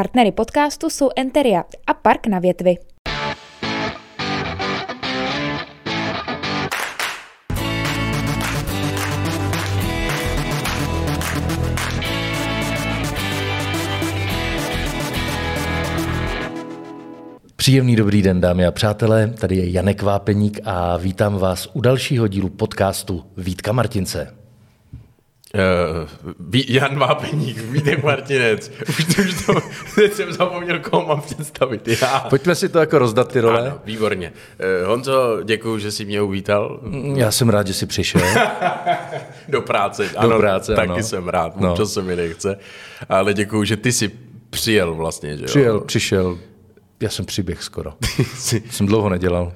Partnery podcastu jsou Enteria a Park na větvi. Příjemný dobrý den, dámy a přátelé, tady je Janek Vápeník a vítám vás u dalšího dílu podcastu Vítka Martince. Uh, Jan Vápeník, Vítek Martinec. Už to, už to, teď jsem zapomněl, koho mám představit. Já. Pojďme si to jako rozdat ty role. Ano, výborně. Uh, Honzo, děkuji, že jsi mě uvítal. Já jsem rád, že jsi přišel. Do práce, ano, Do práce, taky ano. jsem rád, No. no. se mi nechce. Ale děkuji, že ty jsi přijel vlastně, že jo? Přijel, přišel, já jsem přiběh skoro. Jsem dlouho nedělal.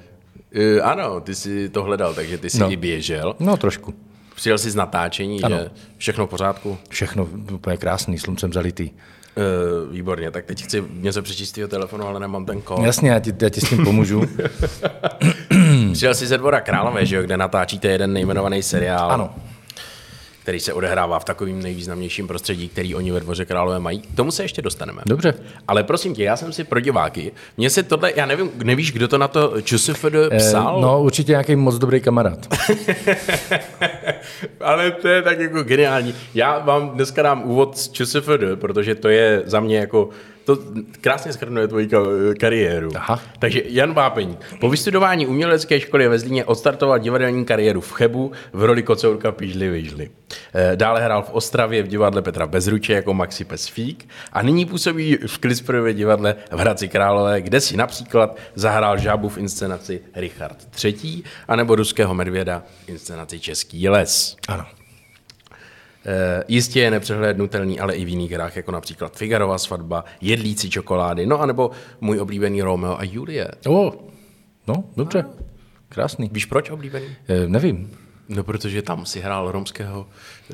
Uh, ano, ty jsi to hledal, takže ty jsi no. i běžel. No trošku. Přijel jsi z natáčení, Ano. že všechno v pořádku? Všechno úplně krásný, sluncem zalitý. Uh, výborně, tak teď chci něco přečíst z tvýho telefonu, ale nemám ten kód. Jasně, já ti, já ti s tím pomůžu. Přijel jsi ze dvora Králové, že jo, kde natáčíte jeden nejmenovaný seriál. Ano. Který se odehrává v takovým nejvýznamnějším prostředí, který oni ve dvoře Králové mají. K tomu se ještě dostaneme. Dobře. Ale prosím tě, já jsem si pro diváky. Mně se tohle, já nevím, nevíš, kdo to na to ČSFD psal? Eh, No, určitě nějaký moc dobrý kamarád. Ale to je tak jako geniální. Já vám dneska dám úvod z ČSFD, protože to je za mě jako, to krásně schrnuje tvoji ka- kariéru. Aha. Takže Jan Vápeník. Po vystudování umělecké školy ve Zlíně odstartoval divadelní kariéru v Chebu v roli kocourka Pížli Vyžli. Eh, Dále hrál v Ostravě v divadle Petra Bezruče jako Maxi Pesfík a nyní působí v Klisperově divadle v Hradci Králové, kde si například zahrál žábu v inscenaci Richard III. anebo Ruského medvěda v inscenaci Český les. Ano. Eh, Jistě je nepřehlédnutelný, ale i v jiných hrách, jako například Figarova svatba, Jedlíci čokolády, no anebo můj oblíbený Romeo a Julie. O, no, dobře. Krásný. Víš proč oblíbený? Eh, nevím. No, protože tam si hrál romského...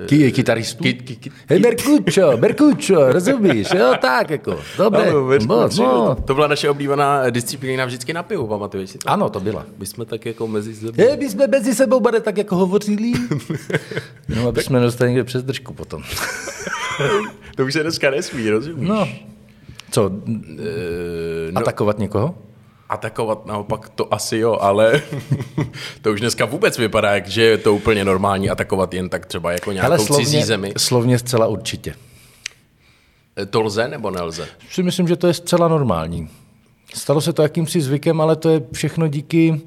eh, Ky, kytaristu? Ky- ky- ky- Hej, Merkučo, Merkučo, rozumíš? Jo, tak jako. Dobré. Ano, veř- moc, no. To byla naše oblíbená disciplína vždycky na pivu, pamatuješ si to? Ano, to byla. My jsme tak jako mezi sebou. Hej, my jsme mezi sebou bude tak jako hovořili. No, aby jsme dostali někde přes držku potom. To už se dneska nesmí, rozumíš? No. Co, Eh, no, atakovat někoho? Atakovat naopak to asi jo, ale to už dneska vůbec vypadá, že je to úplně normální atakovat jen tak třeba jako nějakou cizí slovně, zemi. slovně zcela určitě. Eh, To lze nebo nelze? Si myslím, že to je zcela normální. Stalo se to jakýmsi zvykem, ale to je všechno díky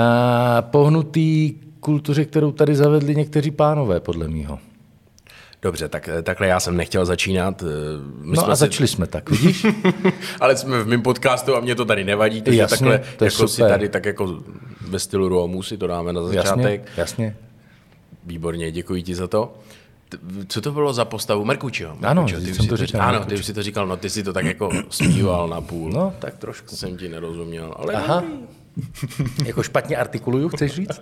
a, pohnutý kultuře, kterou tady zavedli někteří pánové, podle mýho. Dobře, tak takhle já jsem nechtěl začínat. eh, My No jsme a si- začali jsme tak, vidíš? Ale jsme v mém podcastu a mě to tady nevadí, takže Jasně, takhle to jako si super. tady tak jako ve stylu Romu si to dáme na jasně, začátek. jasně. Výborně, děkuji ti za to. Co to bylo za postavu? Merkučio. Ano, Merkučio, jsem si to říkal, Ano, ty už si to říkal, no ty si to tak jako zpíval na půl. No, tak trošku. Jsem ti nerozuměl, ale Aha. jako špatně artikuluju, chceš říct?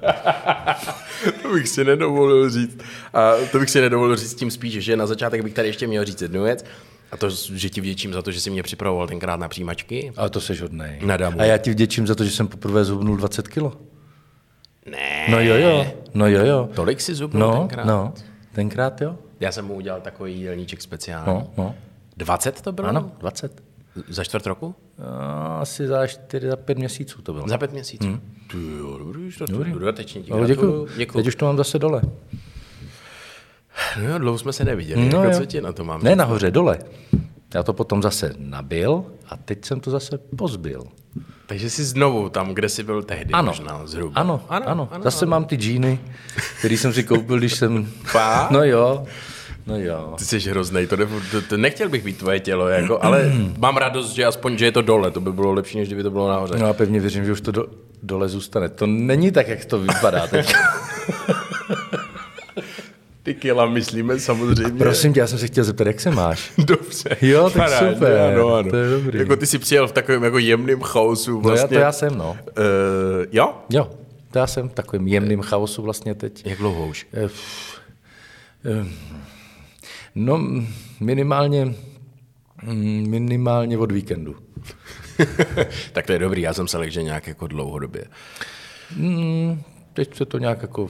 to bych si nedovolil říct. A to bych si nedovolil říct tím spíš, že na začátek bych tady ještě měl říct jednu věc. A to, že ti vděčím za to, že jsi mě připravoval tenkrát na přijímačky. Ale to seš hodnej. Na damu. A já ti vděčím za to, že jsem poprvé zhubnul 20 kilo. Ne. No jo, jo, no jo, jo. Tolik si zubnul No, tenkrát? no, tenkrát jo. Já jsem mu udělal takový jídelníček speciální. No, no. 20 to bylo? Ano, 20. Za čtvrt roku? A, asi za 4, za 5 měsíců to bylo. Za pět měsíců. Hmm. Ty jo, dobrý, to Dobrý. dodatečně gratuluju. děkuji. Děkuju. Teď už to mám zase dole. No jo, dlouho jsme se neviděli. No jako, co ti na to mám? Ne nahoře, dole. Já to potom zase nabil a teď jsem to zase pozbil. Takže jsi znovu tam, kde jsi byl tehdy Ano, možná zhruba. ano, ano, ano. Zase mám ty džíny, který jsem si koupil, když jsem... Fakt? No jo, no jo. Ty jsi hroznej, to, ne, to, to, nechtěl bych být tvoje tělo, jako, ale mám radost, že aspoň, že je to dole, to by bylo lepší, než kdyby to bylo nahoře. No a pevně věřím, že už to do, dole zůstane. To není tak, jak to vypadá teď. Ty kila myslíme samozřejmě. Prosím tě, já jsem se chtěl zeptat, jak se máš? Dobře. Jo, tak Parádně, super, Ano, ano. to je dobrý. Jako ty jsi přijel v takovém jako jemném chaosu No já, vlastně. to já jsem, no. Uh, jo? Jo, to já jsem v takovém jemném chaosu vlastně teď. Jak dlouho už? F- eh, No, minimálně, minimálně od víkendu. tak to je dobrý, já jsem se lekl, že nějak jako dlouhodobě. Mm, teď se to nějak jako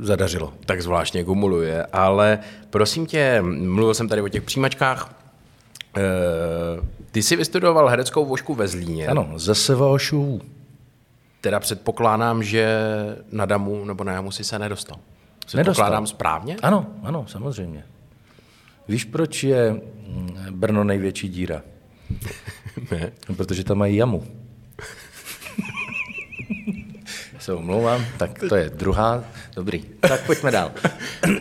zadařilo. Tak zvláštně kumuluje, ale prosím tě, mluvil jsem tady o těch přijímačkách, Eh, Ty jsi vystudoval hereckou vošku ve Zlíně. Ano, ze SVOŠů. Teda předpokládám, že na Damu nebo na Jamu si se nedostal. Předpokládám Nedostal. správně? Ano, ano, samozřejmě. Víš, proč je mm, Brno největší díra? Ne. No, protože tam mají jamu. Se omlouvám, tak to je druhá. Dobrý, tak pojďme dál.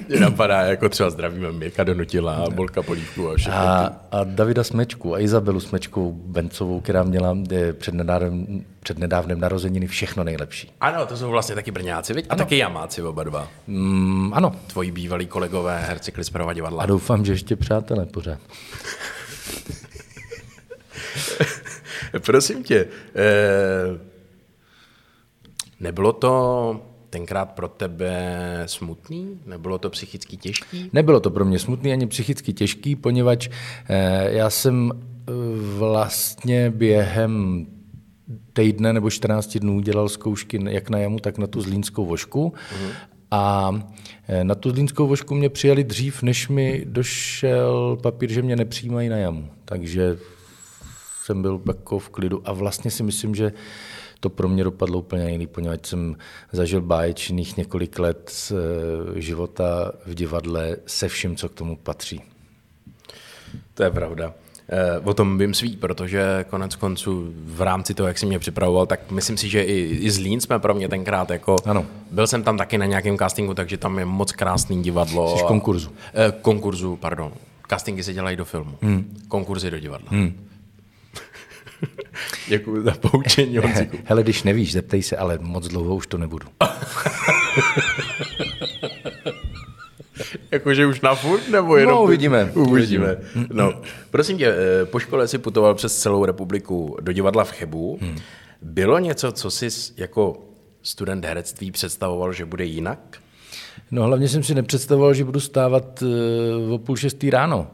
Mě napadá, jako třeba zdravíme Mirka Donutila Bolka Polívku a všechno. A, a Davida Smečku a Izabelu Smečkou Bencovou, která měla před nedávnem, před nedávnem narozeniny všechno nejlepší. Ano, to jsou vlastně taky Brňáci, viď? A taky Jamáci oba dva. Mm, ano, Tvoji bývalí kolegové, herci Klisperova divadla. a doufám, že ještě přátelé pořád. Prosím tě, eh, nebylo to tenkrát pro tebe smutný? Nebylo to psychicky těžký? Nebylo to pro mě smutný ani psychicky těžký, poněvadž eh, já jsem eh, vlastně během týdne nebo 14 dnů dělal zkoušky jak na jamu, tak na tu zlínskou vošku. A eh, na tu zlínskou vošku mě přijali dřív, než mi došel papír, že mě nepřijímají na jamu. Takže jsem byl jako v klidu a vlastně si myslím, že to pro mě dopadlo úplně jiný, poněvadž jsem zažil báječných několik let z eh, života v divadle se vším, co k tomu patří. To je pravda. Eh, O tom vím svý, protože konec konců v rámci toho, jak jsi mě připravoval, tak myslím si, že i, i Zlín jsme pro mě tenkrát jako... Ano. Byl jsem tam taky na nějakém castingu, takže tam je moc krásný divadlo. Jsi v konkurzu. Eh, konkurzu, pardon. Castingy se dělají do filmu. Hmm. Konkurzy do divadla. Hmm. Děkuji za poučení, Honziku. Hele, když nevíš, zeptej se, ale moc dlouho už to nebudu. Jakože už na furt, nebo jenom... No, uvidíme. Uvidíme. No, prosím tě, eh, po škole si putoval přes celou republiku do divadla v Chebu. Hmm. Bylo něco, co jsi jako student herectví představoval, že bude jinak? No hlavně jsem si nepředstavoval, že budu stávat eh, o půl šestý ráno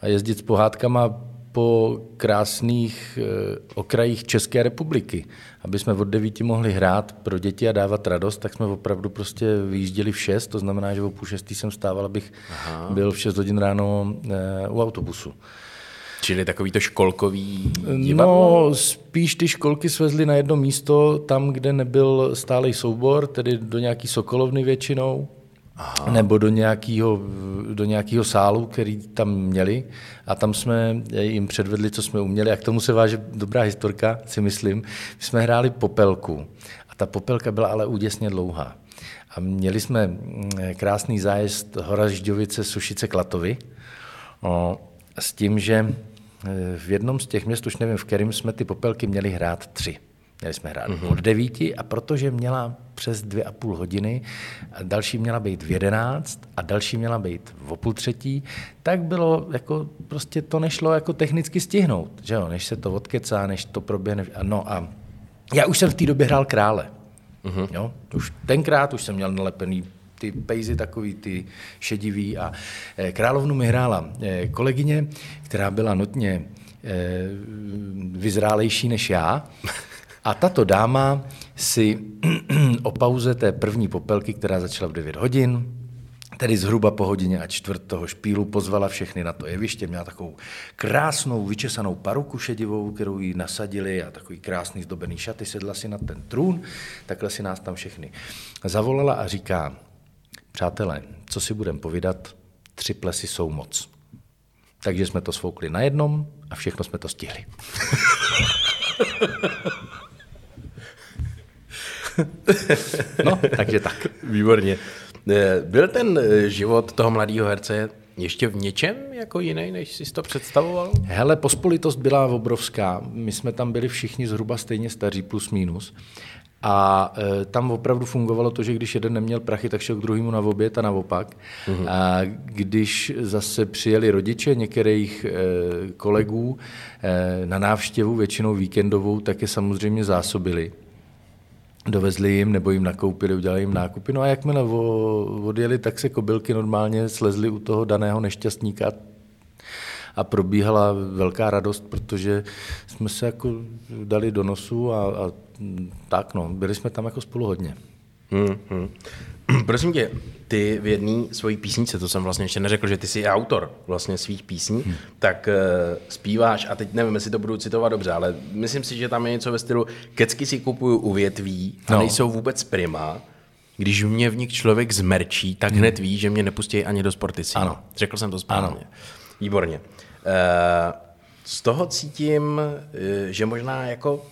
a jezdit s pohádkama po krásných eh, okrajích České republiky. Aby jsme od devíti mohli hrát pro děti a dávat radost, tak jsme opravdu prostě vyjížděli v šest, to znamená, že o půl šestý jsem stával, abych Aha. byl v šest hodin ráno eh, u autobusu. Čili takový to školkový divadlo? No, spíš ty školky svezly na jedno místo, tam, kde nebyl stálej soubor, tedy do nějaký sokolovny většinou, Aha. nebo do nějakého, do nějakého sálu, který tam měli a tam jsme jim předvedli, co jsme uměli a k tomu se váže dobrá historka, si myslím. My jsme hráli popelku a ta popelka byla ale úděsně dlouhá. A měli jsme mm, krásný zájezd Hora Žďovice, Sušice, Klatovy, o, s tím, že eh, v jednom z těch měst, už nevím, v kterém jsme ty popelky měli hrát tři. Měli jsme hrát mm-hmm. od devíti a protože měla přes dvě a půl hodiny, a další měla být v jedenáct a další měla být v půl třetí, tak bylo jako, prostě to nešlo jako technicky stihnout, že jo, než se to odkecá, než to proběhne. No a já už jsem v té době hrál krále. Mm-hmm. Jo? Už tenkrát už jsem měl nalepený ty pejzy takový, ty šedivý a eh, královnu mi hrála eh, kolegyně, která byla notně eh, vyzrálejší než já. A tato dáma si o pauze té první popelky, která začala v 9 hodin, tedy zhruba po hodině a čtvrt toho špílu pozvala všechny na to jeviště. Měla takovou krásnou vyčesanou paruku šedivou, kterou jí nasadili a takový krásný zdobený šaty, sedla si na ten trůn, takhle si nás tam všechny zavolala a říká, přátelé, co si budem povídat, tři plesy jsou moc. Takže jsme to svoukli na jednom a všechno jsme to stihli. no, takže tak. Výborně. Eh, Byl ten eh, život toho mladého herce ještě v něčem jako jiný, než jsi to představoval? Hele, pospolitost byla obrovská. My jsme tam byli všichni zhruba stejně staří, plus minus. A e, tam opravdu fungovalo to, že když jeden neměl prachy, tak šel k druhému na oběd a naopak. Mm-hmm. A když zase přijeli rodiče některých e, kolegů e, na návštěvu, většinou víkendovou, tak je samozřejmě zásobili. Dovezli jim nebo jim nakoupili, udělali jim nákupy. No a jakmile odjeli, tak se kobylky normálně slezly u toho daného nešťastníka a probíhala velká radost, protože jsme se jako dali do nosu a, a tak no, byli jsme tam jako spolu hodně. Hmm, hmm. Prosím tě, ty v jedné svojí písnice, to jsem vlastně ještě neřekl, že ty jsi autor vlastně svých písní, hmm. tak uh, zpíváš, a teď nevím, jestli to budu citovat dobře, ale myslím si, že tam je něco ve stylu, kecky si kupuju u větví a no. nejsou vůbec prima, když mě v nich člověk zmerčí, tak hmm. hned ví, že mě nepustí ani do sportici. Ano. Řekl jsem to správně. Ano. Výborně. Uh, z toho cítím, eh, že možná jako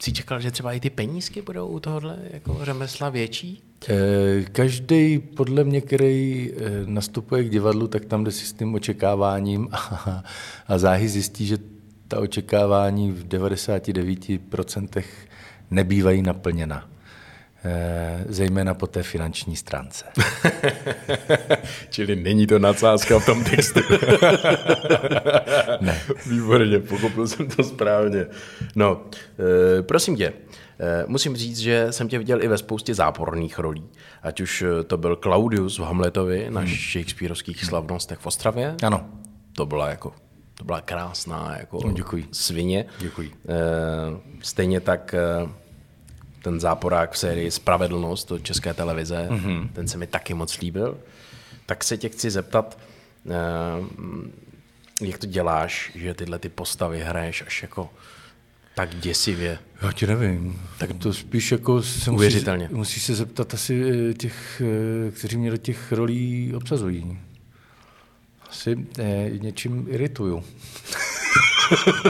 Jsi čekal, že třeba i ty penízky budou u tohohle jako řemesla větší? Eh, Každý, podle mě, který eh, nastupuje k divadlu, tak tam jde si s tím očekáváním a, a záhy zjistí, že ta očekávání v 99% nebývají naplněna. Eh, zejména po té finanční stránce. Čili není to nadsázka v tom textu. ne. Výborně, pochopil jsem to správně. No, e, prosím tě, e, musím říct, že jsem tě viděl i ve spoustě záporných rolí. Ať už to byl Claudius v Hamletovi na hmm. Shakespeareovských slavnostech v Ostravě. Ano. To byla jako to byla krásná jako no, Děkuji. svině. Děkuji. E, stejně tak ten záporák v sérii Spravedlnost do České televize, mm-hmm. ten se mi taky moc líbil. Tak se tě chci zeptat, eh, jak to děláš, že tyhle ty postavy hraješ až jako tak děsivě? Já ti nevím. Tak to spíš jako se Uvěřitelně. Musíš, musíš se zeptat asi eh, těch, eh, kteří mě do těch rolí obsazují. Asi eh, něčím irituju.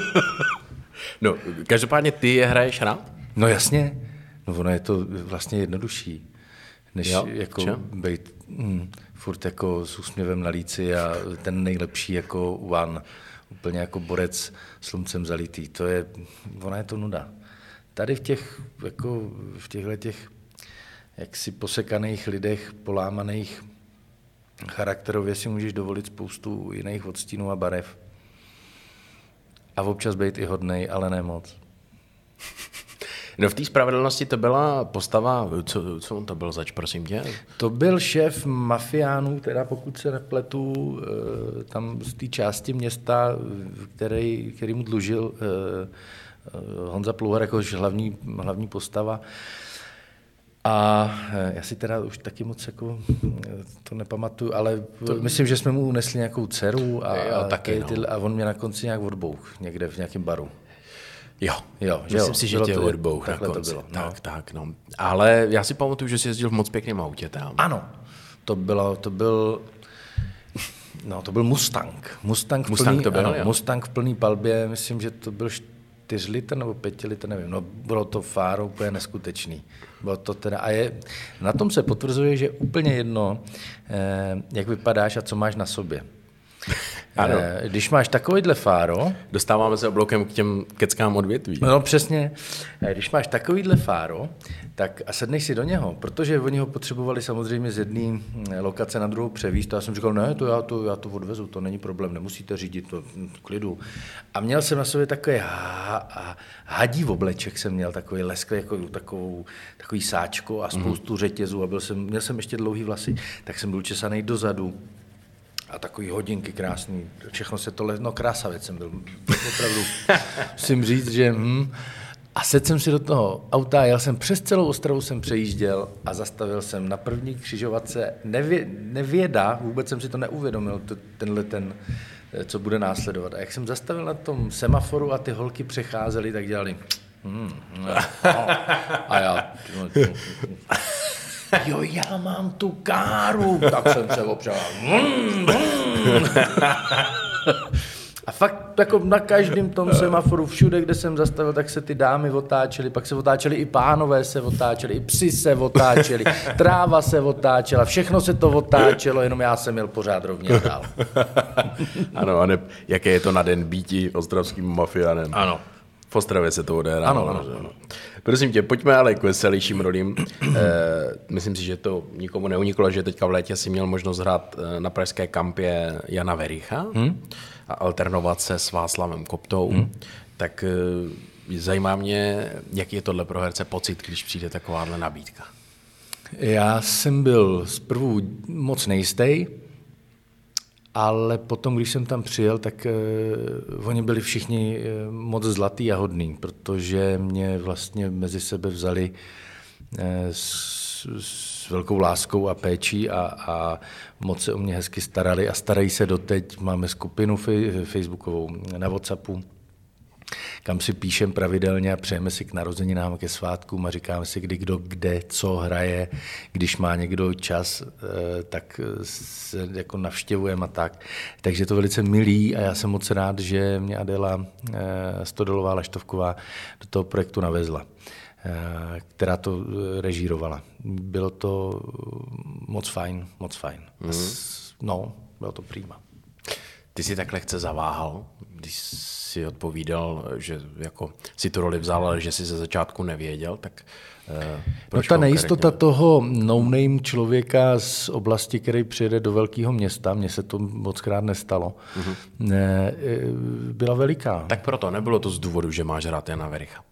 no, každopádně ty je hraješ rád? No jasně. No ono je to vlastně jednodušší, než jo, jako být hm, furt jako s úsměvem na líci a ten nejlepší jako one, úplně jako borec slumcem zalitý. To je, ona je to nuda. Tady v těch, jako v těchto těch jaksi posekaných lidech, polámaných charakterově si můžeš dovolit spoustu jiných odstínů a barev. A občas být i hodnej, ale ne moc. No v té spravedlnosti to byla postava, co, co on to byl zač, prosím tě? To byl šéf mafiánů, teda pokud se nepletu, eh, tam z té části města, který, který mu dlužil eh, eh, Honza Pluhar jako hlavní, hlavní postava. A já si teda už taky moc jako to nepamatuju, ale to... myslím, že jsme mu unesli nějakou dceru a, jo, taky, no. ty, a on mě na konci nějak odbouch někde v nějakém baru. Jo, jo, myslím jo, si, že tě odbouch na konci. To bylo, no. Tak, tak, no. Ale já si pamatuju, že jsi jezdil v moc pěkném autě tam. Ano, to, bylo, to byl No, to byl Mustang. Mustang, v Mustang plný, to byl, ano, Mustang v plný palbě, myslím, že to byl 4 litr nebo 5 litr, nevím. No, bylo to fáro úplně neskutečný. Bylo to teda, a je, na tom se potvrzuje, že úplně jedno, eh, jak vypadáš a co máš na sobě. Ano. Eh, když máš takovýhle fáro... Dostáváme se oblokem k těm keckám odvětví. No přesně. Eh, když máš takovýhle fáro, tak a sedneš si do něho, protože oni ho potřebovali samozřejmě z jedné hm, lokace na druhou převíst. A já jsem říkal, ne, to já to, já to odvezu, to není problém, nemusíte řídit to hm, klidu. A měl jsem na sobě takový ha, hadí obleček, jsem měl takový lesklý, jako takovou, takový sáčko a spoustu mm. řetězů a byl jsem, měl jsem ještě dlouhý vlasy, tak jsem byl česaný dozadu a takový hodinky krásný, všechno se to, le... no krásavec jsem byl, opravdu musím říct, že hm. A sedl jsem si do toho auta, jel jsem přes celou Ostravu, jsem přejížděl a zastavil jsem na první křižovatce, nevě, nevěda, vůbec jsem si to neuvědomil, to, tenhle ten, co bude následovat. A jak jsem zastavil na tom semaforu a ty holky přecházely, tak dělali hmm, no, no. a já jo, já mám tu káru, tak jsem se opřel. A fakt jako na každém tom semaforu, všude, kde jsem zastavil, tak se ty dámy otáčely, pak se otáčely i pánové se otáčeli, i psi se otáčeli, tráva se otáčela, všechno se to otáčelo, jenom já jsem měl pořád rovně dál. ano, a ne, jaké je to na den býti ostravským mafiánem. Ano. V Ostravě se to odehrává. Ano, ano, ano. Prosím tě, pojďme ale k veselějším rolím. e, myslím si, že to nikomu neuniklo, že teďka v létě si měl možnost hrát eh, na pražské kampě Jana Vericha hmm? a alternovat se s Václavem Koptou. Hmm? Tak e, zajímá mě, jaký je tohle pro herce pocit, když přijde takováhle nabídka. Já jsem byl zprvu moc nejistý, ale potom, když jsem tam přijel, tak uh, oni byli všichni uh, moc zlatý a hodný, protože mě vlastně mezi sebe vzali uh, s, s velkou láskou a péčí a, a moc se o mě hezky starali a starají se doteď. Máme skupinu facebookovou na Whatsappu, kam si píšem pravidelně a přejeme si k narozeninám, ke svátkům a říkáme si, kdy kdo kde co hraje. Když má někdo čas, eh, tak se jako navštěvujeme a tak. Takže je to velice milý a já jsem moc rád, že mě Adela eh, Stodolová Laštovková do toho projektu navezla eh, která to režírovala. Bylo to moc fajn, moc fajn. Mm. No, bylo to prýma. Ty si tak lehce zaváhal, když si odpovídal, že jako si tu roli vzal, ale že si ze začátku nevěděl, tak uh, No ta nejistota toho no-name člověka z oblasti, který přijede do velkého města, mně se to moc krát nestalo, uh-huh. ne, byla veliká. Tak proto nebylo to z důvodu, že máš rád Jana Vericha.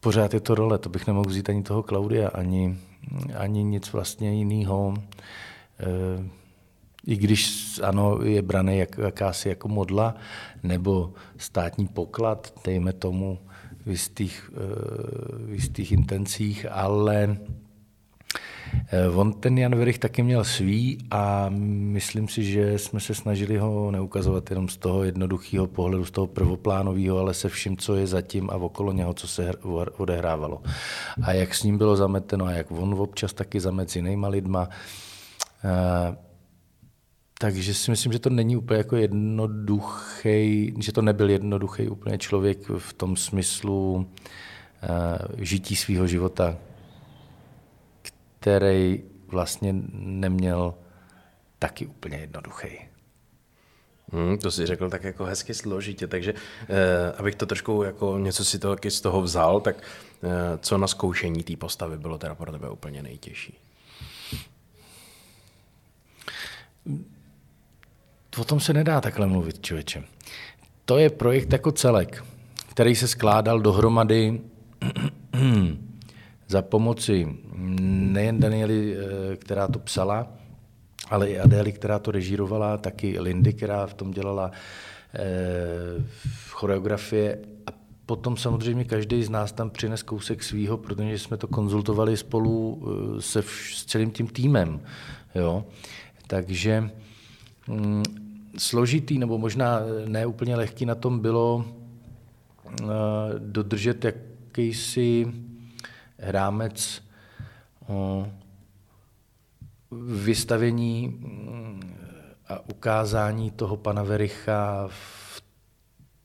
Pořád je to role, to bych nemohl vzít ani toho Klaudia, ani, ani nic vlastně jiného. E, i když ano, je braný jak, jakási jako modla nebo státní poklad, dejme tomu v jistých, eh, v jistých intencích, ale eh, On ten Jan Verich taky měl svý a myslím si, že jsme se snažili ho neukazovat jenom z toho jednoduchého pohledu, z toho prvoplánového, ale se vším, co je zatím a okolo něho, co se odehrávalo. A jak s ním bylo zameteno a jak on občas taky zamet s jinýma lidma, eh, takže si myslím, že to není úplně jako jednoduchý, že to nebyl jednoduchý úplně člověk v tom smyslu uh, žití svého života, který vlastně neměl taky úplně jednoduchý. Hmm, to si řekl tak jako hezky složitě, takže eh, abych to trošku jako něco si to taky z toho vzal, tak eh, co na zkoušení té postavy bylo teda pro tebe úplně nejtěžší? O tom se nedá takhle mluvit, člověče. To je projekt jako celek, který se skládal dohromady za pomoci nejen Daniely, eh, která to psala, ale i Adély, která to režírovala, taky Lindy, která v tom dělala eh, choreografie a potom samozřejmě každý z nás tam přines kousek svýho, protože jsme to konzultovali spolu eh, se vš- s celým tím týmem. Jo? Takže mm, složitý, nebo možná ne úplně lehký na tom bylo uh, dodržet jakýsi rámec uh, vystavení mm, a ukázání toho pana Vericha v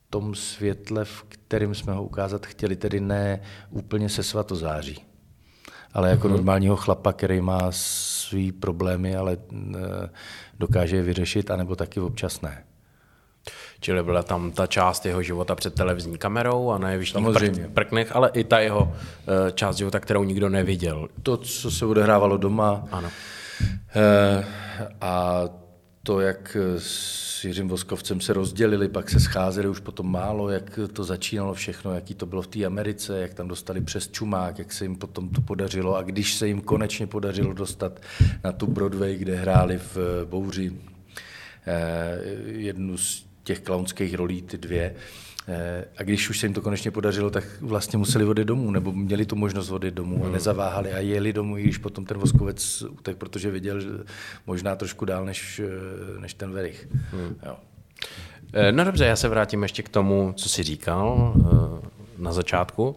tom světle, v kterém jsme ho ukázat chtěli, tedy ne úplně se svatozáří, ale jako mm-hmm. normálního chlapa, který má svý problémy, ale eh, dokáže je vyřešit, anebo taky občas ne. Čili byla tam ta část jeho života před televizní kamerou a na jevištních pr- prknech, ale i ta jeho uh, část života, kterou nikdo neviděl. To, co se odehrávalo doma. Ano. Uh, a to, jak s Jiřím Voskovcem se rozdělili, pak se scházeli už potom málo, jak to začínalo všechno, jaký to bylo v té Americe, jak tam dostali přes čumák, jak se jim potom to podařilo a když se jim konečně podařilo dostat na tu Broadway, kde hráli v Bouři eh, jednu z těch klaunských rolí, ty dvě, Eh, a když už se jim to konečně podařilo, tak vlastně museli odejít domů, nebo měli tu možnost odejít domů a hmm. nezaváhali a jeli domů, i když potom ten Voskovec utek, protože viděl že možná trošku dál než, eh, než ten Verich. Hmm. Jo. Eh, no dobře, já se vrátím ještě k tomu, co jsi říkal na začátku.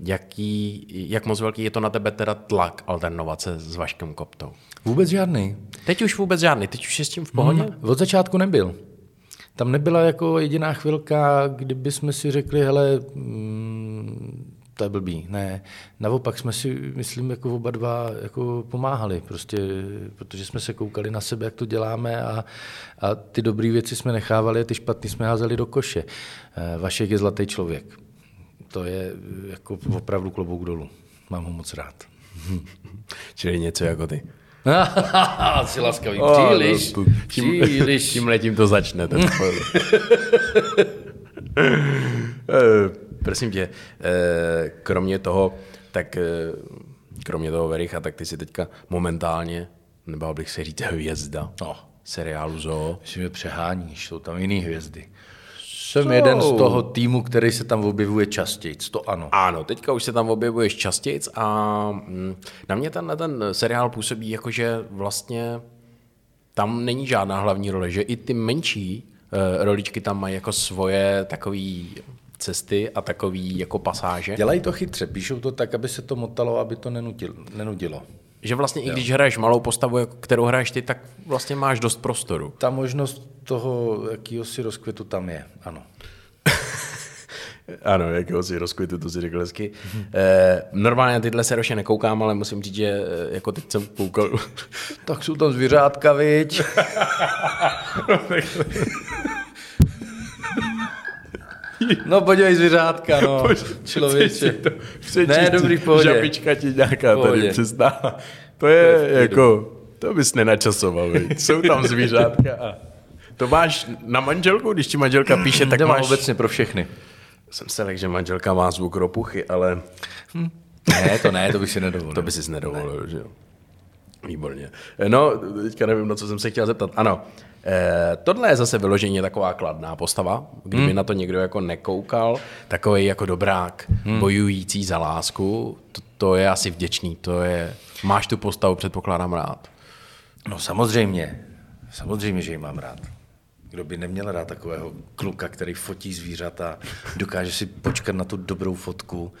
Jaký, jak moc velký je to na tebe teda tlak alternovat se s Vaškem Koptou? Vůbec žádný. Teď už vůbec žádný, teď už je s tím v pohodě? Hmm, od začátku nebyl. Tam nebyla jako jediná chvilka, kdyby jsme si řekli, hele, mm, to je blbý. Ne, naopak jsme si, myslím, jako oba dva jako pomáhali, prostě, protože jsme se koukali na sebe, jak to děláme a, a ty dobré věci jsme nechávali a ty špatné jsme házeli do koše. Eh, Vašek je zlatý člověk. To je jako opravdu klobouk dolů. Mám ho moc rád. Čili něco jako ty. Jsi laskavý. Příliš. Oh, tím, příliš. Tím letím to začne. Ten eh, Prosím tě, eh, kromě toho, tak eh, kromě toho Vericha, tak ty si teďka momentálně, nebo bych se říct hvězda no. seriálu Zoo. Myslím, že přeháníš, jsou tam jiné hvězdy. Jsem Jsou. jeden z toho týmu, který se tam objevuje častěji, to ano. Ano, teďka už se tam objevuješ častěji a mm, na mě ten, ten seriál působí jako, že vlastně tam není žádná hlavní role, že i ty menší uh, roličky tam mají jako svoje takové cesty a takový jako pasáže. Dělají to chytře, píšou to tak, aby se to motalo, aby to nenudilo. Že vlastně i když hraješ malou postavu, kterou hraješ ty, tak vlastně máš dost prostoru. Ta možnost toho jakýhosi rozkvětu tam je, ano. Ano, jakého si rozkvitu, to si řekl hezky. Eh, normálně na tyhle se roše nekoukám, ale musím říct, že eh, jako teď jsem koukal. Tak jsou tam zvířátka, viď? No podívej zvířátka, no, člověče. Ne, dobrý, pohodě. Žabička ti nějaká Pohodě. tady přizná. To je jako, to bys nenačasoval, viď? Jsou tam zvířátka a to máš na manželku, když ti manželka píše, tak To máš... obecně pro všechny. Jsem se řekl, že manželka má zvuk ropuchy, ale Ne, to ne, to bych si nedovolil. to by si nedovolil, že jo. Výborně. No, teďka nevím, na co jsem se chtěl zeptat. Ano, eh, tohle je zase vyloženě taková kladná postava, kdyby hmm. na to někdo jako nekoukal, takový jako dobrák, hmm. bojující za lásku, to, to je asi vděčný, to je, máš tu postavu, předpokládám rád. No samozřejmě, samozřejmě, že ji mám rád. Kdo by neměl rád takového kluka, který fotí zvířata, dokáže si počkat na tu dobrou fotku,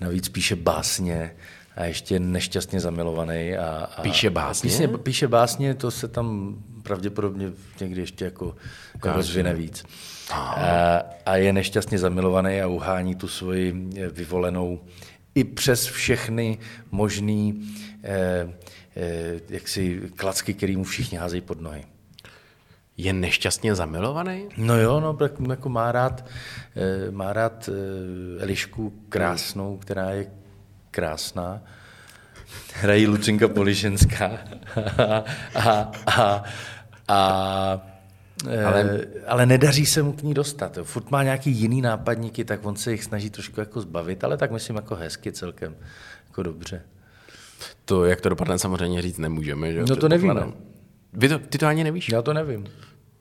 navíc píše básně a ještě nešťastně zamilovaný. A, a Píše básně? Píše, píše básně, to se tam pravděpodobně někdy ještě jako, jako rozvine víc. A, a je nešťastně zamilovaný a uhání tu svoji vyvolenou i přes všechny možný eh, eh, jaksi klacky, který mu všichni házejí pod nohy. Je nešťastně zamilovaný? No jo, no, tak jako má rád, eh, má rád eh, Elišku krásnou, která je krásná. Hrají Lucinka Polišenská. a, a, a, ale, Ale- ale nedaří se mu k ní dostat. Furt má nějaký jiný nápadníky, tak on se jich snaží trošku jako zbavit, ale tak myslím jako hezky celkem, jako dobře. To, jak to dopadne, samozřejmě říct nemůžeme, že? jo, No to nevíme. předpokládám. Vy to, ty to ani nevíš? Já to nevím.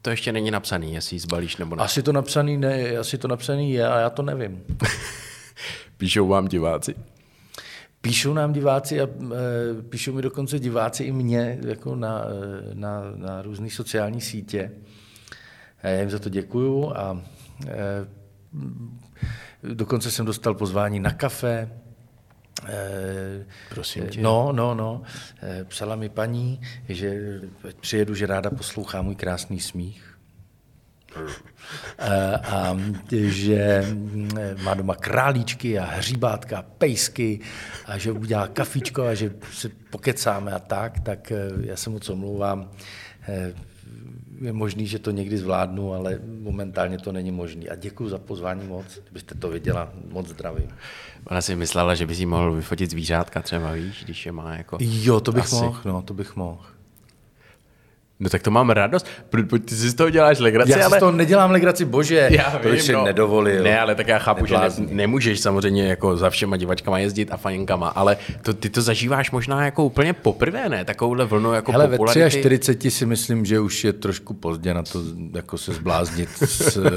To ještě není napsaný, jestli ji zbalíš nebo ne. Asi to napsaný, ne, asi to napsaný je a já to nevím. Píšou vám diváci? Píšou nám diváci a e, píšou mi dokonce diváci i mě jako na, e, na, na různé sociální sítě. Já jim za to děkuju a e, dokonce jsem dostal pozvání na kafe. Prosím tě. No, no, no. Psala mi paní, že přijedu, že ráda poslouchá můj krásný smích. A, a že mm, má doma králíčky a hříbátka, a pejsky a že udělá kafičko a že se pokecáme a tak, tak eh, já se moc omlouvám. Eh, Je možný, že to někdy zvládnu, ale momentálně to není možné. A děkuji za pozvání moc, kdybyste to viděla, moc zdravím. Ona si myslela, že by si mohl vyfotit zvířátka třeba, víš, když je má jako... Jo, to bych Asi. mohl, no, to bych mohl. No tak to mám radost. Ty si z toho děláš legraci, Já si ale... z toho nedělám legraci, bože, Já to bych si nedovolil. Ne, ale tak já chápu, že Neblázni. ne, nemůžeš samozřejmě jako za všema divačkama jezdit a fajinkama, ale to, ty to zažíváš možná jako úplně poprvé, ne? Takovouhle vlnu jako Hele, ve popularity. 43 si myslím, že už je trošku pozdě na to jako se zbláznit. S, eh,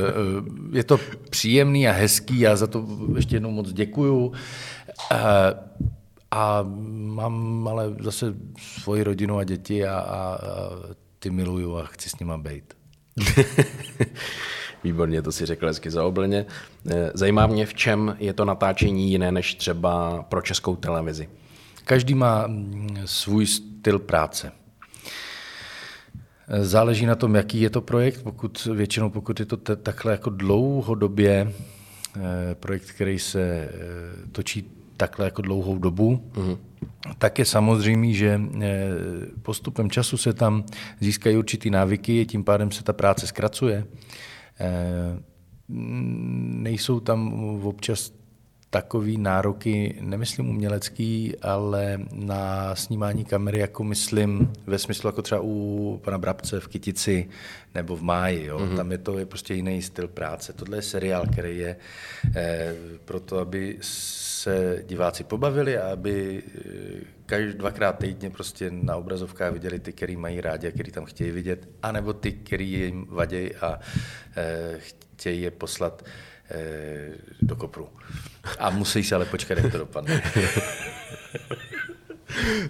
je to příjemný a hezký, já za to ještě jednou moc děkuju. Eh, A mám ale zase svoji rodinu a děti a, a, a ty miluju a chci s nima být. Výborně, to si řekl hezky zaoblně. Eh, Zajímá mě, v čem je to natáčení jiné než třeba pro českou televizi. Každý má mm, svůj styl práce. Záleží na tom, jaký je to projekt. Pokud, většinou pokud je to te, takhle jako dlouhodobě eh, projekt, který se eh, točí takhle jako dlouhou dobu, mm. tak je samozřejmé, že eh, postupem času se tam získají určitý návyky, tím pádem se ta práce zkracuje. Mm, Nejsou tam občas takový nároky, nemyslím umělecký, ale na snímání kamery, jako myslím ve smyslu jako třeba u pana Brabce v Kytici nebo v Máji. Jo? Mm-hmm. Tam je to je prostě jiný styl práce. Tohle je seriál, který je eh, proto, aby se diváci pobavili a aby eh, každý dvakrát týdně prostě na obrazovkách viděli ty, který mají rádi a který tam chtějí vidět, anebo ty, který jim vadějí a eh, chtějí je poslat eh, do kopru. A musí se ale počkat, jak to dopadne.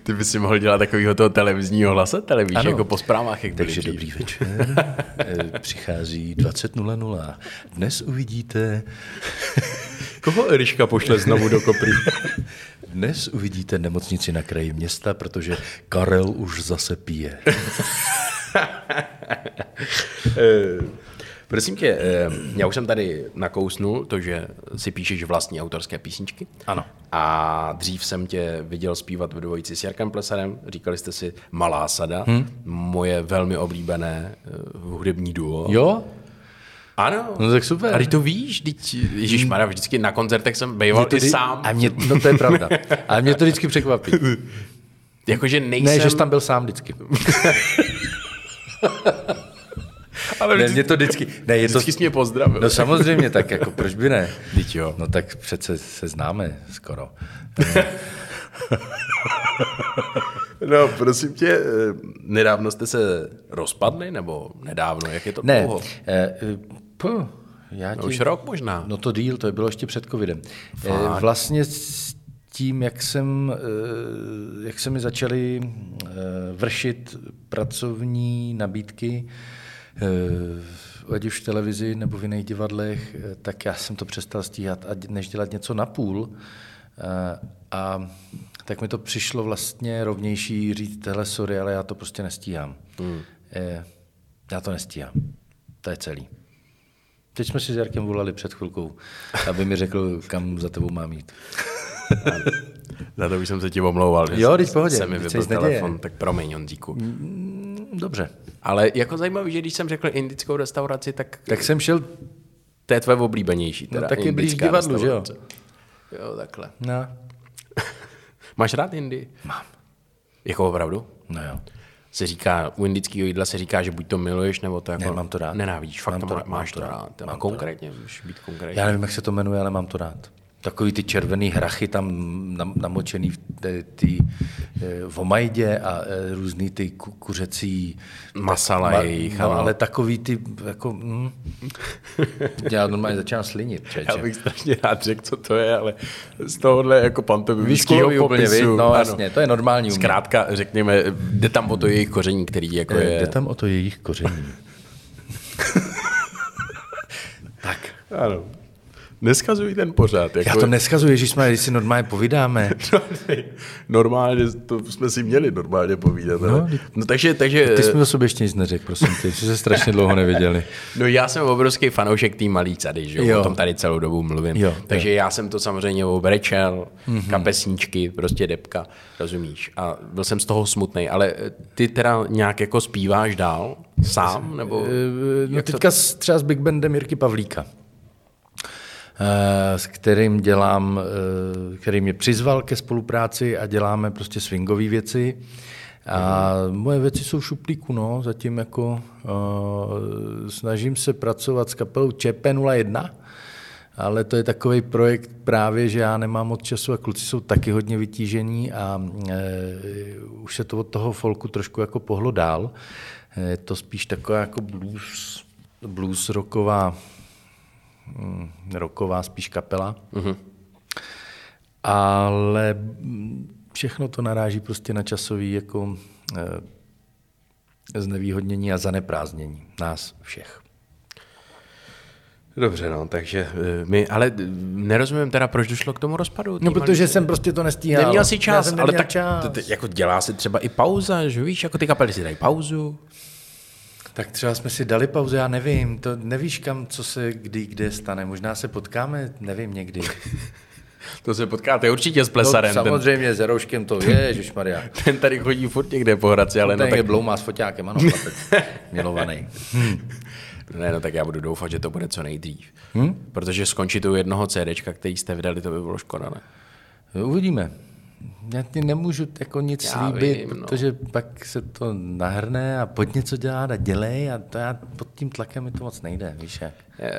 Ty bys si mohl dělat takového toho televizního hlasatele, víš, Ano. jako po zprávách, jak byli Takže dřív. dobrý večer. Eh, Přichází 20.00. Dnes uvidíte, Koho Eliška pošle znovu do kopry? dnes uvidíte nemocnici na kraji města, protože Karel už zase pije. Prosím tě, eh, já už jsem tady nakousnul to, že si píšeš vlastní autorské písničky. Ano. A dřív jsem tě viděl zpívat v dvojici s Jarkem Plesarem. Říkali jste si Malá sada, hmm. moje velmi oblíbené eh, hudební duo. Jo? Ano. No tak super. A ty to víš, teď, Ježíš Mara, vždycky na koncertech jsem býval to i vždy- sám. A mě, no to je pravda. A mě to vždycky překvapí. Jakože nejsem... Ne, že jsi tam byl sám vždycky. ale Ne, mě to vždycky, ne, je to, vždycky jsi mě pozdravil. no samozřejmě, tak jako proč by ne? Teď jo. No tak přece se známe skoro. No, prosím tě, eh, nedávno jste se rozpadli, nebo nedávno, jak je to Ne, dlouho? eh, eh, já No, už rok možná. No to díl, to bylo ještě před covidem. Eh, Fakt? Vlastně s tím, jak jsem, eh, jak se mi začaly vršit pracovní nabídky, ať už v televizi nebo v jiných divadlech, eh, tak já jsem to přestal stíhat, ať než dělat něco na půl. Eh, A tak mi to přišlo vlastně rovnější říct, hele, sorry, ale já to prostě nestíhám. Hmm. Já to nestíhám. To je celý. Teď jsme si s Jarkem volali před chvilkou, aby mi řekl, kam za tebou mám jít. Za to už jsem se ti omlouval, že Jo, teď v pohodě, se mi vybil telefon, tak promiň, Honzíku. Dobře. Ale jako zajímavý, že když jsem řekl indickou restauraci, tak, Tak jsem šel, to je tvoje oblíbenější. Teda, no tak je blíž divadlu, že jo? Jo, takhle. No, Máš rád Indii? mám. Jako opravdu? No jo. Se říká, u indického jídla se říká, že buď to miluješ, nebo to jako Ne, mám to rád. nenávidíš. Fakt Mám to, má, rád, máš to rád. rád, A mám to konkrétně, můžeš být konkrétní. Já nevím, jak se to jmenuje, ale mám to rád. Takový ty červený hrachy tam nam- namočený v té ty, eh, v omajdě a eh, různý ty ku, kuřecí... Masala Ma- jejich, no, ale takový ty, jako... Mm, já normálně začínám slinit, Já čeče. bych strašně rád řekl, co to je, ale z tohohle jako pantomimického Výškový úplně, popisu. viď? No ano. jasně, to je normální u mě. Zkrátka, řekněme, jde tam o to jejich koření, který jako Eh, je... Jde tam o to jejich koření. tak. Ano. Neskazuj ten pořád. Jako... Já to neskazuji, Ježíš když si normálně povídáme. normálně, to jsme si měli normálně povídat. No, ale... no takže, takže Ty jsi mi o sobě ještě nic neřekl, prosím tě, že se strašně dlouho neviděli. No já jsem obrovský fanoušek té malý cady, že jo? Jo. o tom tady celou dobu mluvím. Jo, Takže já jsem to samozřejmě obrečel, mm-hmm. kapesníčky, prostě depka, rozumíš? A byl jsem z toho smutný, ale ty teda nějak jako zpíváš dál sám? Nebo Eh, No teďka s, třeba s Big Bandem Jirky Pavlíka, eh, s kterým dělám, eh, který mě přizval ke spolupráci a děláme prostě swingové věci. A moje věci jsou v šuplíku, no, zatím jako uh, snažím se pracovat s kapelou ČP01, ale to je takový projekt právě, že já nemám moc času a kluci jsou taky hodně vytížení a e, už se to od toho folku trošku jako pohlo dál. Je to spíš taková jako blues, blues rocková, hm, rocková spíš kapela. Mm-hmm. Ale mm, všechno to naráží prostě na časový jako e, znevýhodnění a zaneprázdnění nás všech. Dobře, no, takže eh, my, ale eh, nerozumím teda, proč došlo k tomu rozpadu. No, protože jsem prostě to nestíhal. Neměl Já čas, ale tak čas. jako dělá se třeba i pauza, že víš, jako ty kapely si dají pauzu. Tak třeba jsme si dali pauzu, já nevím, to nevíš kam, co se kdy, kde stane. Možná se potkáme, nevím, někdy. To se potkáte určitě s plesarem. No, samozřejmě ten, s Rouškem to je, Maria. Ten tady chodí furt někde po Hradci, ale no tak... je bloumá s foťákem, ano, chlapec, milovaný. Hmm. Ne, no tak já budu doufat, že to bude co nejdřív. Hmm? Protože skončit u jednoho CDčka, který jste vydali, to by bylo škoda, ne? Uvidíme. Já ti nemůžu jako nic já slíbit, vím, no. protože pak se to nahrne a pojď něco dělat a dělej a to já pod tím tlakem mi to moc nejde, víš jak.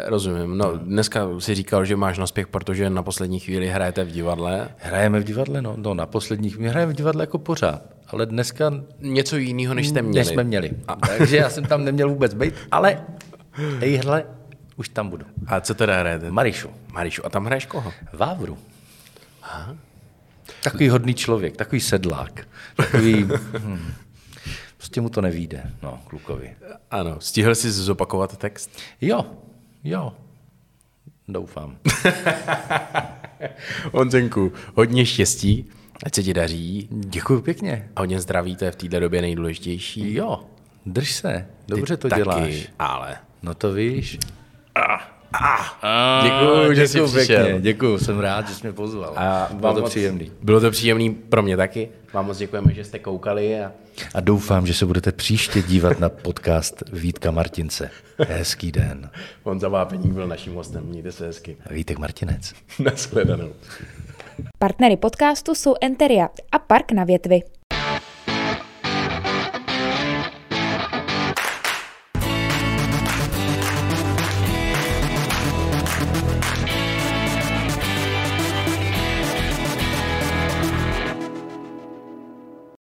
Rozumím. No, dneska si říkal, že máš naspěch, protože na poslední chvíli hrajete v divadle. Hrajeme v divadle, no, no na poslední chvíli. hrajeme v divadle jako pořád, ale dneska... Něco jiného, než jste měli. Než jsme měli. A. Takže já jsem tam neměl vůbec být, ale hej, hele, už tam budu. A co teda hrajete? Marišu. Marišu. A tam hraješ koho? Vávru. Aha. Takový hodný člověk, takový sedlák, takový... hm, prostě mu to nevíde, no, klukovi. Ano, stihl jsi zopakovat text? Jo, jo, doufám. Honzenku, hodně štěstí, ať se ti daří. Děkuji pěkně. A hodně zdraví, to je v této době nejdůležitější. Jo, drž se, dobře Ty to taky, děláš. ale... No to víš. Ah. Ah, děkuji, že jsi přišel. Pěkně, děkuji, jsem rád, že jsi mě pozval. A bylo to moc, příjemný. Bylo to příjemný pro mě taky. Vám moc děkujeme, že jste koukali. A... a doufám, že se budete příště dívat na podcast Vítka Martince. Hezký den. On za vápení byl naším hostem. Mějte se hezky. Vítek Martinec. Naschledanou. Partnery podcastu jsou Enteria a Park na větvi.